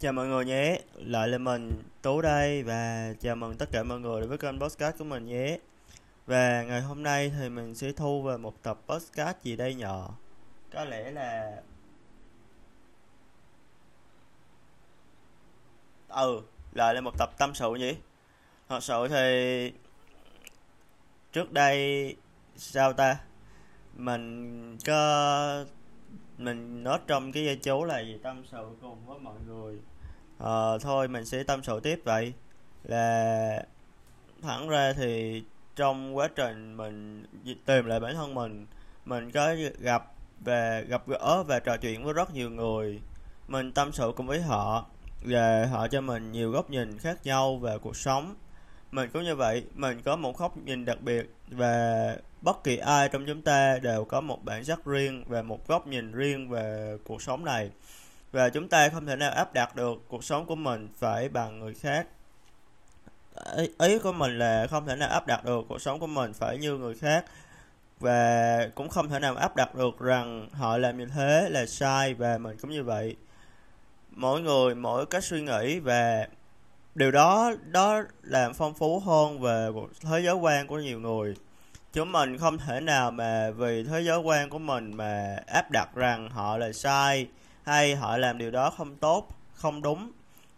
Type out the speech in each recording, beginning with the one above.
Chào mọi người nhé, lại là mình Tú đây và chào mừng tất cả mọi người đến với kênh podcast của mình nhé. Và ngày hôm nay thì mình sẽ thu về một tập podcast gì đây nhỏ Có lẽ là Ừ, lại là một tập tâm sự nhỉ? Thật sự thì trước đây sao ta? Mình có mình nói trong cái dây chú là gì? Tâm sự cùng với mọi người. À, thôi mình sẽ tâm sự tiếp vậy. Là thẳng ra thì trong quá trình mình tìm lại bản thân mình mình có gặp và gặp gỡ và trò chuyện với rất nhiều người. Mình tâm sự cùng với họ và họ cho mình nhiều góc nhìn khác nhau về cuộc sống. Mình cũng như vậy mình có một góc nhìn đặc biệt và bất kỳ ai trong chúng ta đều có một bản sắc riêng và một góc nhìn riêng về cuộc sống này. Và chúng ta không thể nào áp đặt được cuộc sống của mình phải bằng người khác. Ý, ý của mình là không thể nào áp đặt được cuộc sống của mình phải như người khác. Và cũng không thể nào áp đặt được rằng họ làm như thế là sai và mình cũng như vậy. Mỗi người mỗi cách suy nghĩ và điều đó đó làm phong phú hơn về thế giới quan của nhiều người chúng mình không thể nào mà vì thế giới quan của mình mà áp đặt rằng họ là sai hay họ làm điều đó không tốt không đúng.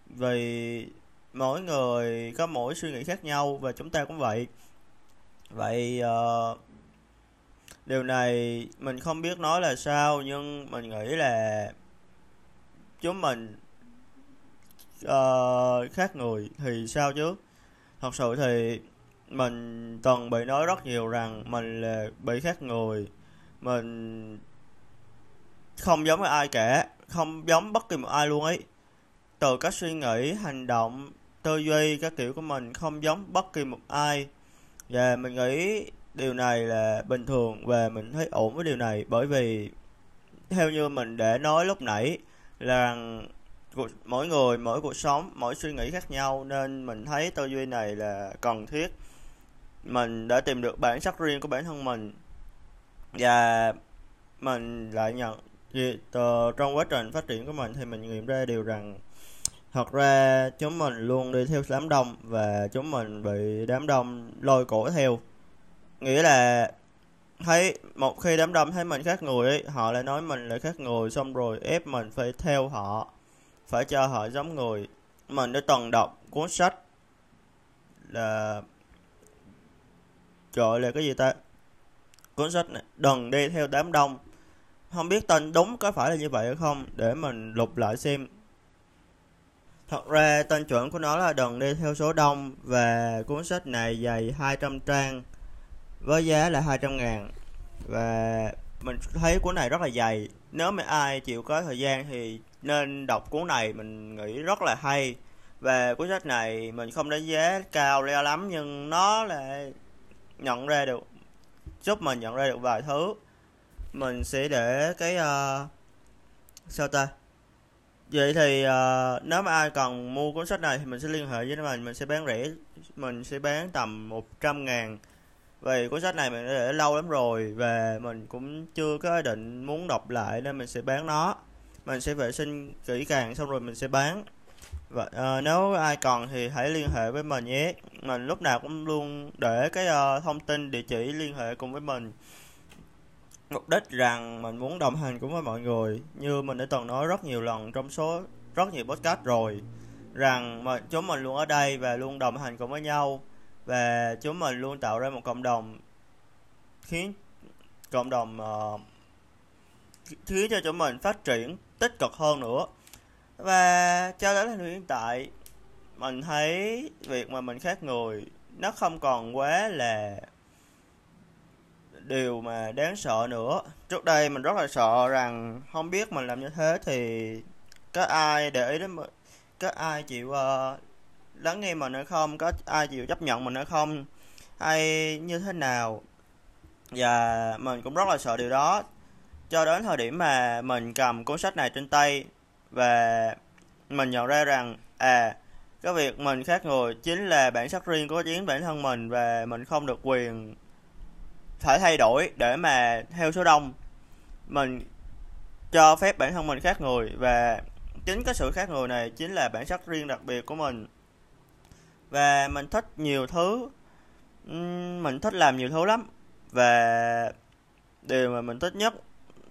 Vì mỗi người có mỗi suy nghĩ khác nhau và chúng ta cũng vậy. Vậy uh, điều này mình không biết nói là sao nhưng mình nghĩ là chúng mình uh, khác người thì sao chứ? Thật sự thì mình từng bị nói rất nhiều rằng mình là bị khác người. Mình không giống ai cả, không giống bất kỳ một ai luôn ấy. Từ cách suy nghĩ, hành động, tư duy các kiểu của mình không giống bất kỳ một ai. Và mình nghĩ điều này là bình thường và mình thấy ổn với điều này bởi vì theo như mình để nói lúc nãy là mỗi người, mỗi cuộc sống, mỗi suy nghĩ khác nhau nên mình thấy tư duy này là cần thiết mình đã tìm được bản sắc riêng của bản thân mình. Và mình lại nhận từ trong quá trình phát triển của mình thì mình nghiệm ra điều rằng thật ra chúng mình luôn đi theo đám đông và chúng mình bị đám đông lôi cổ theo. Nghĩa là thấy một khi đám đông thấy mình khác người ấy, họ lại nói mình là khác người, xong rồi ép mình phải theo họ, phải cho họ giống người. Mình đã từng đọc cuốn sách là gọi là cái gì ta? Cuốn sách này, đừng đi theo đám đông. Không biết tên đúng có phải là như vậy hay không, để mình lục lại xem. Thật ra, tên chuẩn của nó là đừng đi theo số đông, và cuốn sách này dày 200 trang, với giá là 200 ngàn. Và mình thấy cuốn này rất là dày. Nếu mà ai chịu có thời gian thì nên đọc cuốn này, mình nghĩ rất là hay. Và cuốn sách này mình không đánh giá cao leo lắm, nhưng nó là nhận ra được giúp mình nhận ra được vài thứ. Mình sẽ để cái uh, sao ta? Vậy thì uh, nếu mà ai cần mua cuốn sách này thì mình sẽ liên hệ với mình mình sẽ bán rẻ mình sẽ bán tầm 100 ngàn. Vì cuốn sách này mình đã để lâu lắm rồi và mình cũng chưa có ý định muốn đọc lại nên mình sẽ bán nó. Mình sẽ vệ sinh kỹ càng xong rồi mình sẽ bán và uh, ờ, nếu ai cần thì hãy liên hệ với mình nhé. Mình lúc nào cũng luôn để cái uh, thông tin địa chỉ liên hệ cùng với mình. Mục đích rằng mình muốn đồng hành cùng với mọi người như mình đã từng nói rất nhiều lần trong số rất nhiều podcast rồi rằng mà chúng mình luôn ở đây và luôn đồng hành cùng với nhau và chúng mình luôn tạo ra một cộng đồng khiến cộng đồng uh, khiến cho chúng mình phát triển tích cực hơn nữa và cho đến thời điểm hiện tại mình thấy việc mà mình khác người nó không còn quá là điều mà đáng sợ nữa. Trước đây mình rất là sợ rằng không biết mình làm như thế thì có ai để ý đến mình có ai chịu uh, lắng nghe mình hay không có ai chịu chấp nhận mình hay không hay như thế nào. Và mình cũng rất là sợ điều đó. Cho đến thời điểm mà mình cầm cuốn sách này trên tay và mình nhận ra rằng à cái việc mình khác người chính là bản sắc riêng của chính bản thân mình và mình không được quyền phải thay đổi để mà theo số đông. Mình cho phép bản thân mình khác người và chính cái sự khác người này chính là bản sắc riêng đặc biệt của mình. Và mình thích nhiều thứ mình thích làm nhiều thứ lắm. Và điều mà mình thích nhất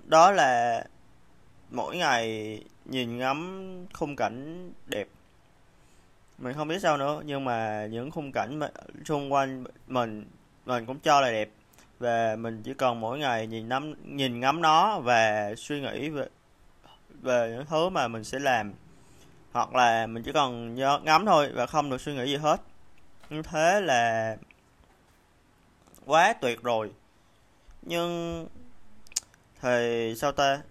đó là mỗi ngày nhìn ngắm khung cảnh đẹp. Mình không biết sao nữa, nhưng mà những khung cảnh xung quanh mình mình cũng cho là đẹp. Và mình chỉ cần mỗi ngày nhìn ngắm nhìn ngắm nó và suy nghĩ về về những thứ mà mình sẽ làm. Hoặc là mình chỉ cần ngắm thôi và không được suy nghĩ gì hết. Như thế là quá tuyệt rồi. Nhưng, thì sao ta?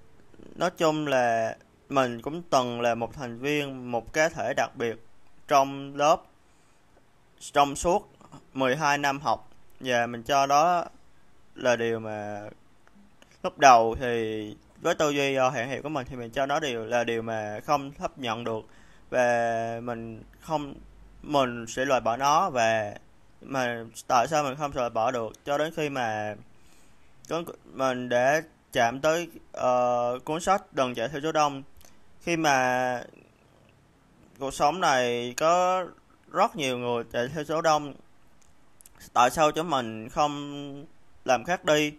Nói chung là mình cũng từng là một thành viên một cá thể đặc biệt trong lớp trong suốt 12 năm học. Và mình cho đó là điều mà lúc đầu thì với tư duy do hạn hiệu của mình thì mình cho đó điều là điều mà không chấp nhận được. Và mình không mình sẽ loại bỏ nó và mà tại sao mình không loại bỏ được? Cho đến khi mà mình để chạm tới uh, cuốn sách đừng chạy theo số đông khi mà cuộc sống này có rất nhiều người chạy theo số đông tại sao chúng mình không làm khác đi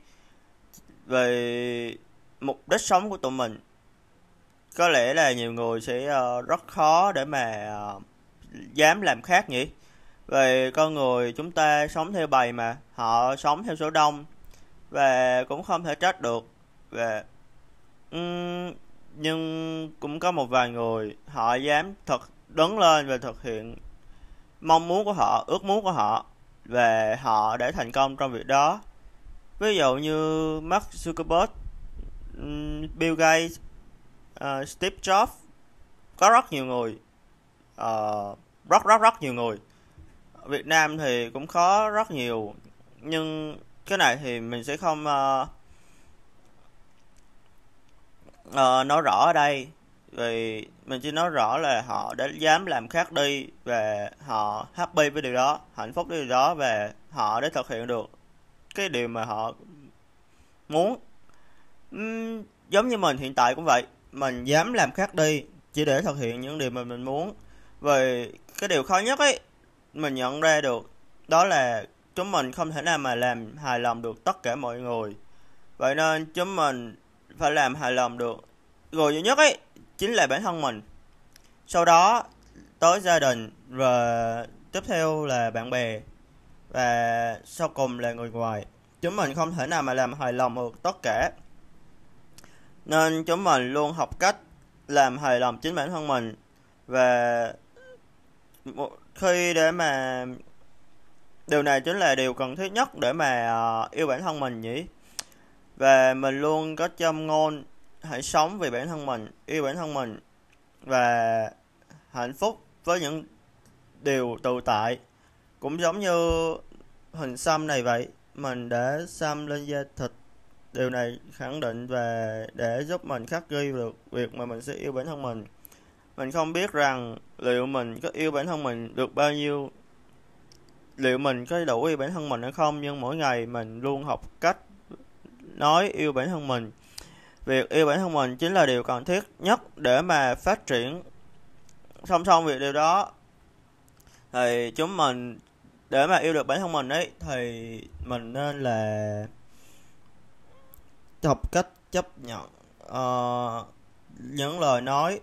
về mục đích sống của tụi mình có lẽ là nhiều người sẽ uh, rất khó để mà uh, dám làm khác nhỉ về con người chúng ta sống theo bầy mà họ sống theo số đông và cũng không thể trách được về. um, nhưng cũng có một vài người họ dám thật đứng lên và thực hiện mong muốn của họ ước muốn của họ về họ để thành công trong việc đó. Ví dụ như Mark Zuckerberg Bill Gates uh, Steve Jobs có rất nhiều người uh, rất rất rất nhiều người. Việt Nam thì cũng có rất nhiều nhưng cái này thì mình sẽ không uh, Ờ, uh, nói rõ ở đây. Vì mình chỉ nói rõ là họ đã dám làm khác đi và họ happy với điều đó hạnh phúc với điều đó và họ đã thực hiện được cái điều mà họ muốn. Uhm, giống như mình hiện tại cũng vậy. Mình dám làm khác đi chỉ để thực hiện những điều mà mình muốn. Về cái điều khó nhất ấy mình nhận ra được đó là chúng mình không thể nào mà làm hài lòng được tất cả mọi người. Vậy nên chúng mình phải làm hài lòng được. Người duy nhất ấy chính là bản thân mình. Sau đó, tới gia đình và tiếp theo là bạn bè, và sau cùng là người ngoài. Chúng mình không thể nào mà làm hài lòng được tất cả. Nên chúng mình luôn học cách làm hài lòng chính bản thân mình. Và khi để mà, điều này chính là điều cần thiết nhất để mà ờ, yêu bản thân mình nhỉ? Và mình luôn có châm ngôn, hãy sống vì bản thân mình, yêu bản thân mình và hạnh phúc với những điều tự tại. Cũng giống như hình xăm này vậy, mình đã xăm lên da thịt. Điều này khẳng định và để giúp mình khắc ghi được việc mà mình sẽ yêu bản thân mình. Mình không biết rằng liệu mình có yêu bản thân mình được bao nhiêu, liệu mình có đủ yêu bản thân mình hay không, nhưng mỗi ngày mình luôn học cách nói yêu bản thân mình. Việc yêu bản thân mình chính là điều cần thiết nhất để mà phát triển. Song song việc điều đó thì chúng mình để mà yêu được bản thân mình ấy thì mình nên là học cách chấp nhận uh, những lời nói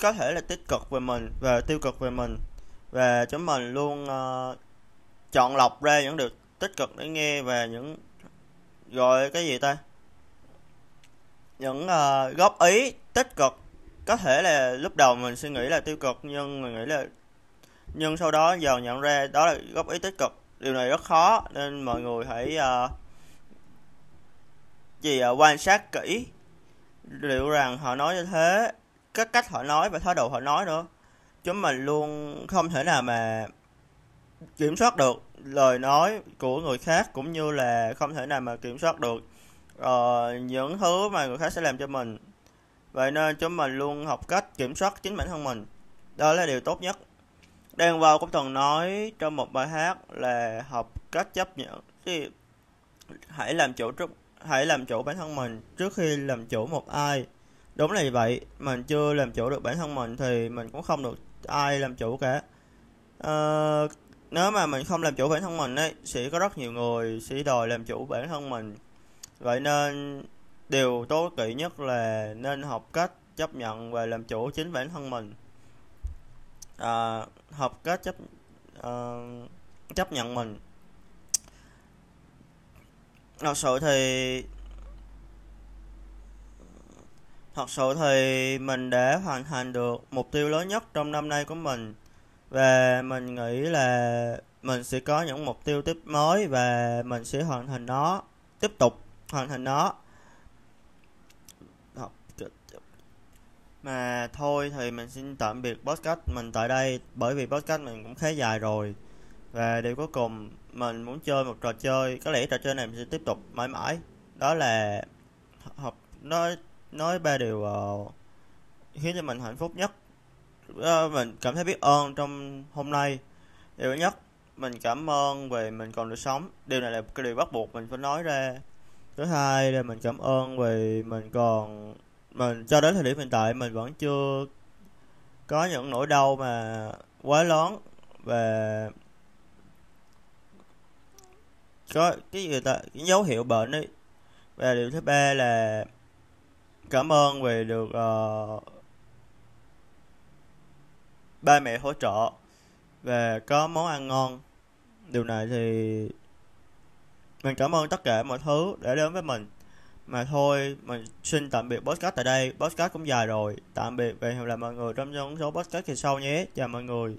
có thể là tích cực về mình và tiêu cực về mình. Và chúng mình luôn uh, chọn lọc ra những điều tích cực để nghe và những gọi cái gì ta? Những uh, góp ý tích cực. Có thể là lúc đầu mình suy nghĩ là tiêu cực nhưng mình nghĩ là nhưng sau đó dần nhận ra đó là góp ý tích cực. Điều này rất khó nên mọi người hãy uh, gì uh, quan sát kỹ liệu rằng họ nói như thế cái cách họ nói và thái độ họ nói nữa. Chúng mình luôn không thể nào mà kiểm soát được lời nói của người khác cũng như là không thể nào mà kiểm soát được uh, những thứ mà người khác sẽ làm cho mình. Vậy nên chúng mình luôn học cách kiểm soát chính bản thân mình. Đó là điều tốt nhất. Đan vào cũng từng nói trong một bài hát là học cách chấp nhận thì hãy làm chủ trước hãy làm chủ bản thân mình trước khi làm chủ một ai. Đúng là như vậy mình chưa làm chủ được bản thân mình thì mình cũng không được ai làm chủ cả. Ờ, nếu mà mình không làm chủ bản thân mình ấy sẽ có rất nhiều người sẽ đòi làm chủ bản thân mình. Vậy nên điều tối kỵ nhất là nên học cách chấp nhận và làm chủ chính bản thân mình. À, học cách chấp uh, chấp nhận mình. Thật sự thì thật sự thì mình đã hoàn thành được mục tiêu lớn nhất trong năm nay của mình và mình nghĩ là mình sẽ có những mục tiêu tiếp mới và mình sẽ hoàn thành nó tiếp tục hoàn thành nó. Mà thôi thì mình xin tạm biệt podcast mình tại đây bởi vì podcast mình cũng khá dài rồi. Và điều cuối cùng mình muốn chơi một trò chơi có lẽ trò chơi này mình sẽ tiếp tục mãi mãi. Đó là học nói nói ba điều uh, khiến cho mình hạnh phúc nhất uh, mình cảm thấy biết ơn trong hôm nay. Điều nhất mình cảm ơn về mình còn được sống. Điều này là cái điều bắt buộc mình phải nói ra. Thứ hai là mình cảm ơn vì mình còn mình cho đến thời điểm hiện tại mình vẫn chưa có những nỗi đau mà quá lớn và có cái gì ta cái dấu hiệu bệnh ấy. Và điều thứ ba là cảm ơn vì được uh, ba mẹ hỗ trợ và có món ăn ngon. Điều này thì mình cảm ơn tất cả mọi thứ đã đến với mình. Mà thôi, mình xin tạm biệt podcast tại đây. Podcast cũng dài rồi. Tạm biệt và hẹn gặp lại mọi người trong những số podcast kỳ sau nhé. Chào mọi người.